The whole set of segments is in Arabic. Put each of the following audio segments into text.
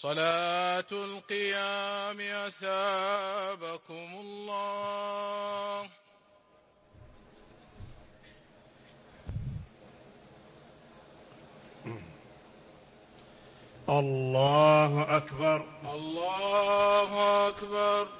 صلاة القيام أثابكم الله. الله أكبر. الله أكبر.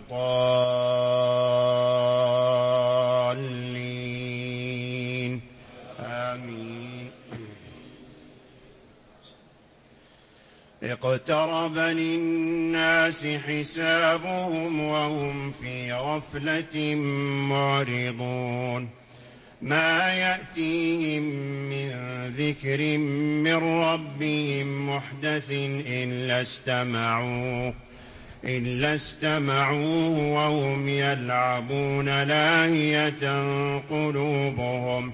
آمين. اقترب للناس حسابهم وهم في غفلة معرضون. ما يأتيهم من ذكر من ربهم محدث إلا استمعوه. إلا استمعوه وهم يلعبون لاهية قلوبهم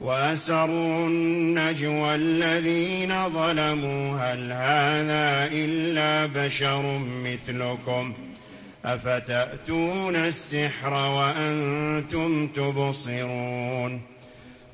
وأسروا النجوى الذين ظلموا هل هذا إلا بشر مثلكم أفتأتون السحر وأنتم تبصرون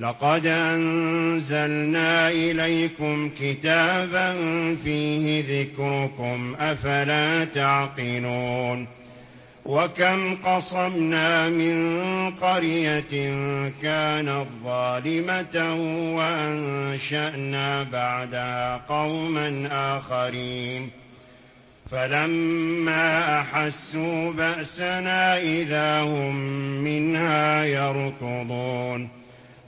لقد أنزلنا إليكم كتابا فيه ذكركم أفلا تعقلون؟ وكم قصمنا من قرية كانت ظالمة وأنشأنا بعدها قوما آخرين. فلما أحسوا بأسنا إذا هم منها يركضون.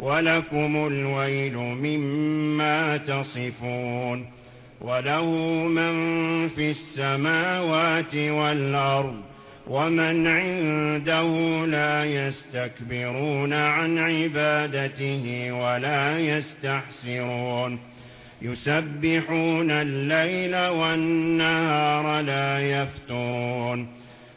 ولكم الويل مما تصفون وله من في السماوات والأرض ومن عنده لا يستكبرون عن عبادته ولا يستحسرون يسبحون الليل والنهار لا يفترون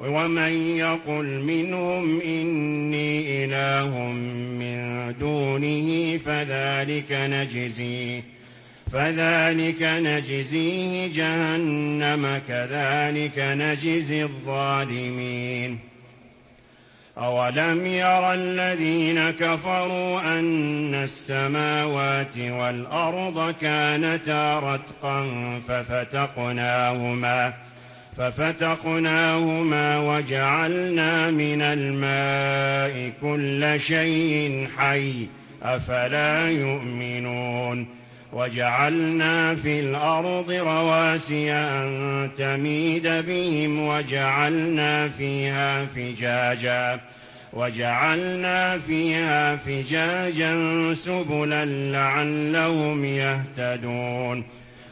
ومن يقل منهم إني إله من دونه فذلك نجزيه فذلك نجزيه جهنم كذلك نجزي الظالمين. أولم ير الذين كفروا أن السماوات والأرض كانتا رتقا ففتقناهما ففتقناهما وجعلنا من الماء كل شيء حي أفلا يؤمنون وجعلنا في الأرض رواسي أن تميد بهم وجعلنا فيها فجاجا وجعلنا فيها فجاجا سبلا لعلهم يهتدون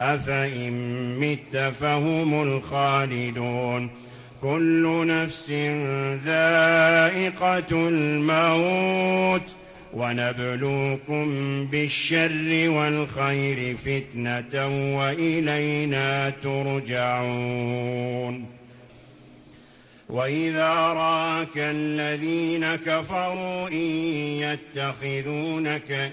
أفإن مت فهم الخالدون. كل نفس ذائقة الموت ونبلوكم بالشر والخير فتنة وإلينا ترجعون. وإذا راك الذين كفروا إن يتخذونك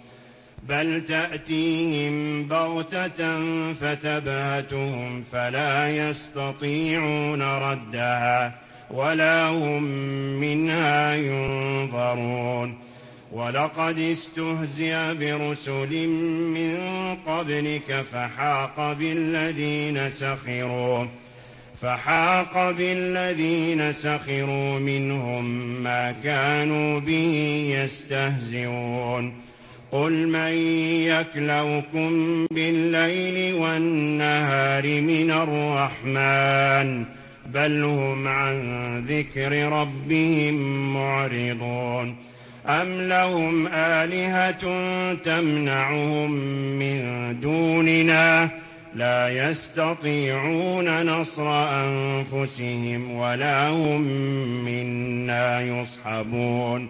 بل تأتيهم بغتة فتبهتهم فلا يستطيعون ردها ولا هم منها ينظرون. ولقد استهزئ برسل من قبلك فحاق بالذين سخروا فحاق بالذين سخروا منهم ما كانوا به يستهزئون. قل من يكلوكم بالليل والنهار من الرحمن بل هم عن ذكر ربهم معرضون أم لهم آلهة تمنعهم من دوننا لا يستطيعون نصر أنفسهم ولا هم منا يصحبون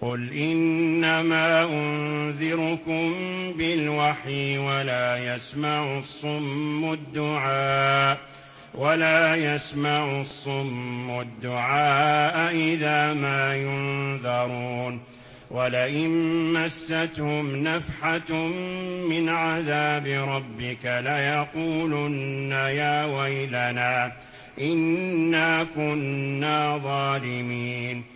قل إنما أنذركم بالوحي ولا يسمع الصم الدعاء ولا يسمع الصم الدعاء إذا ما ينذرون ولئن مستهم نفحة من عذاب ربك ليقولن يا ويلنا إنا كنا ظالمين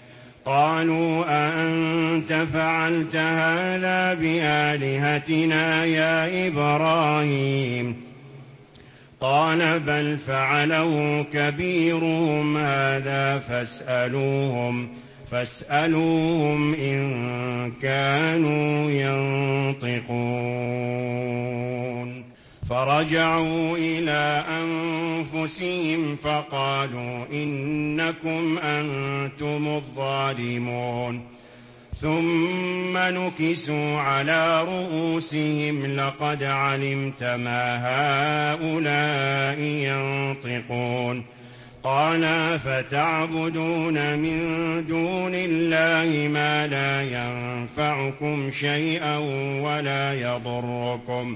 قالوا أأنت فعلت هذا بآلهتنا يا إبراهيم؟ قال بل فعله كبيرهم هذا فاسألوهم فاسألوهم إن كانوا ينطقون. فرجعوا إلى أنفسهم فقالوا إنكم أنتم الظالمون. ثم نكسوا على رؤوسهم لقد علمت ما هؤلاء ينطقون. قال فتعبدون من دون الله ما لا ينفعكم شيئا ولا يضركم.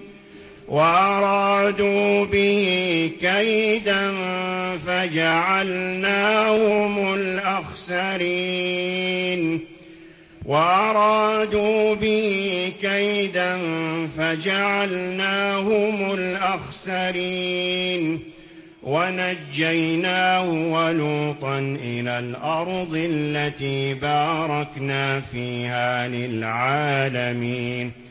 وأرادوا به كيدا فجعلناهم الأخسرين. وأرادوا به كيدا فجعلناهم الأخسرين. ونجيناه ولوطا إلى الأرض التي باركنا فيها للعالمين.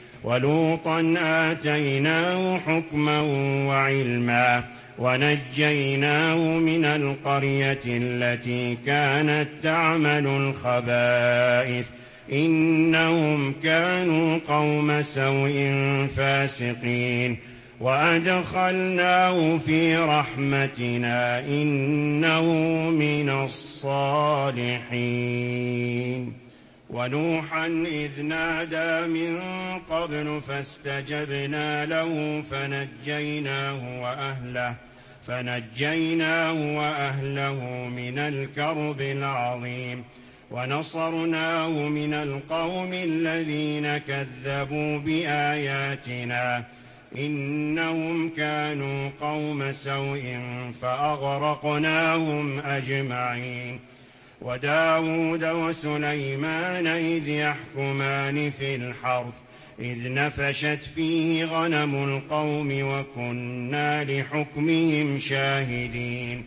ولوطا آتيناه حكما وعلما ونجيناه من القرية التي كانت تعمل الخبائث. إنهم كانوا قوم سوء فاسقين. وأدخلناه في رحمتنا إنه من الصالحين. ونوحا إذ نادى من قبل فاستجبنا له فنجيناه وأهله فنجيناه وأهله من الكرب العظيم ونصرناه من القوم الذين كذبوا بآياتنا إنهم كانوا قوم سوء فأغرقناهم أجمعين. وداود وسليمان إذ يحكمان في الحرث إذ نفشت فيه غنم القوم وكنا لحكمهم شاهدين.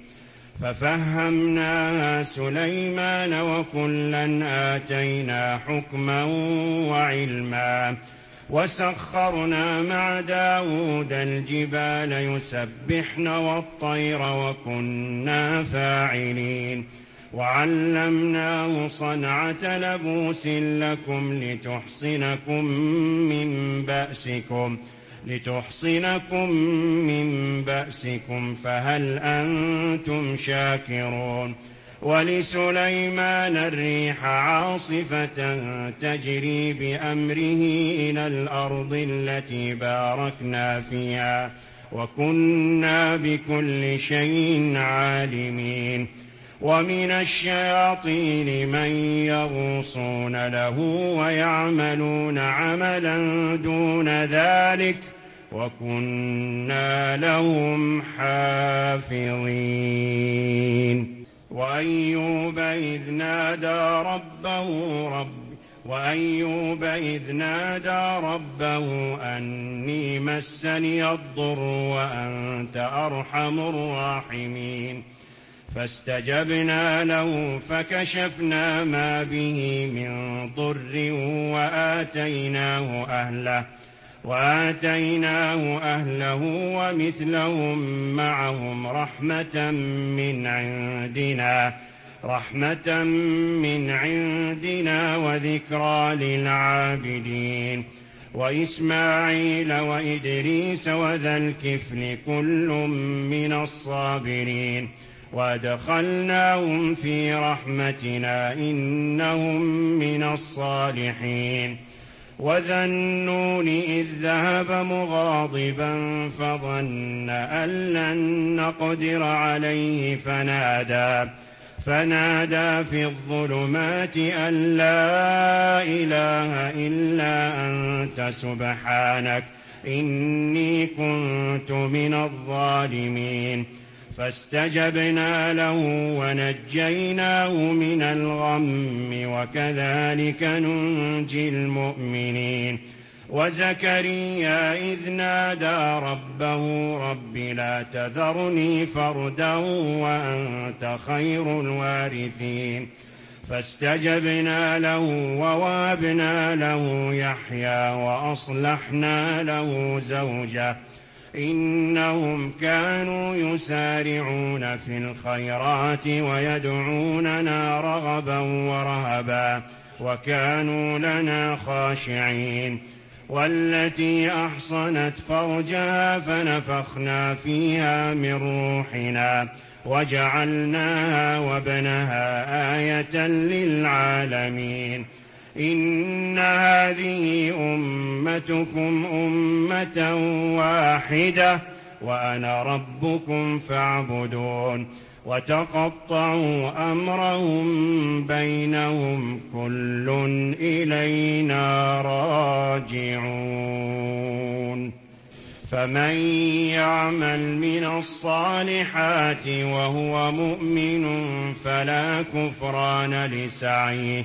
ففهمناها سليمان وكلا آتينا حكما وعلما. وسخرنا مع داود الجبال يسبحن والطير وكنا فاعلين. وعلمناه صنعة لبوس لكم لتحصنكم من بأسكم لتحصنكم من بأسكم فهل أنتم شاكرون؟ ولسليمان الريح عاصفة تجري بأمره إلى الأرض التي باركنا فيها وكنا بكل شيء عالمين. ومن الشياطين من يغوصون له ويعملون عملا دون ذلك وكنا لهم حافظين. وأيوب إذ نادى ربه رب وأيوب إذ نادى ربه أني مسني الضر وأنت أرحم الراحمين. فاستجبنا له فكشفنا ما به من ضر وآتيناه أهله وآتيناه أهله ومثلهم معهم رحمة من عندنا رحمة من عندنا وذكرى للعابدين. وإسماعيل وإدريس وذا الكفل كل من الصابرين. وادخلناهم في رحمتنا إنهم من الصالحين وذا النون إذ ذهب مغاضبا فظن أن لن نقدر عليه فنادى فنادى في الظلمات أن لا إله إلا أنت سبحانك إني كنت من الظالمين فاستجبنا له ونجيناه من الغم وكذلك ننجي المؤمنين. وزكريا إذ نادى ربه رب لا تذرني فردا وأنت خير الوارثين. فاستجبنا له ووابنا له يحيى وأصلحنا له زوجه. إنهم كانوا يسارعون في الخيرات ويدعوننا رغبا ورهبا وكانوا لنا خاشعين والتي أحصنت فرجها فنفخنا فيها من روحنا وجعلناها وابنها آية للعالمين إن هذه أمتكم أمة واحدة وأنا ربكم فاعبدون وتقطعوا أمرهم بينهم كل إلينا راجعون. فمن يعمل من الصالحات وهو مؤمن فلا كفران لسعيه.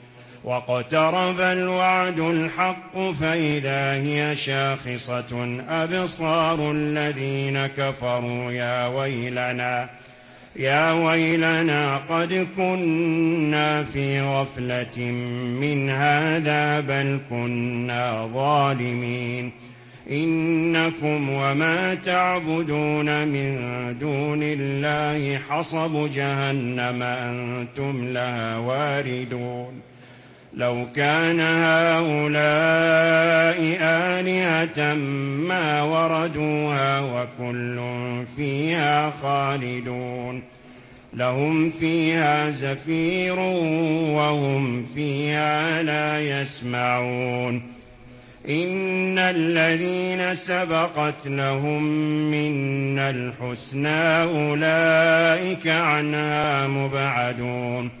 واقترب الوعد الحق فإذا هي شاخصة أبصار الذين كفروا يا ويلنا يا ويلنا قد كنا في غفلة من هذا بل كنا ظالمين. إنكم وما تعبدون من دون الله حصب جهنم أنتم لها واردون. لو كان هؤلاء آلهة ما وردوها وكل فيها خالدون لهم فيها زفير وهم فيها لا يسمعون إن الذين سبقت لهم منا الحسنى أولئك عنها مبعدون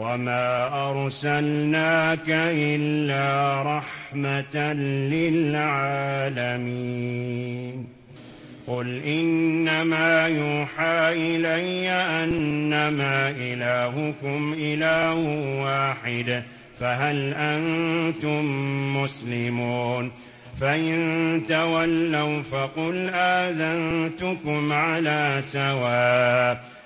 وما أرسلناك إلا رحمة للعالمين قل إنما يوحى إلي أنما إلهكم إله واحد فهل أنتم مسلمون فإن تولوا فقل آذنتكم على سواء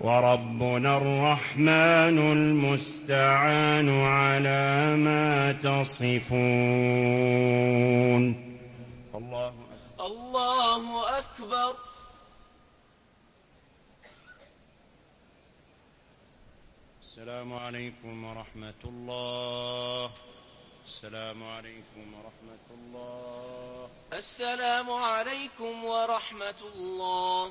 وربنا الرحمن المستعان على ما تصفون. الله الله أكبر. السلام عليكم ورحمة الله. السلام عليكم ورحمة الله. السلام عليكم ورحمة الله.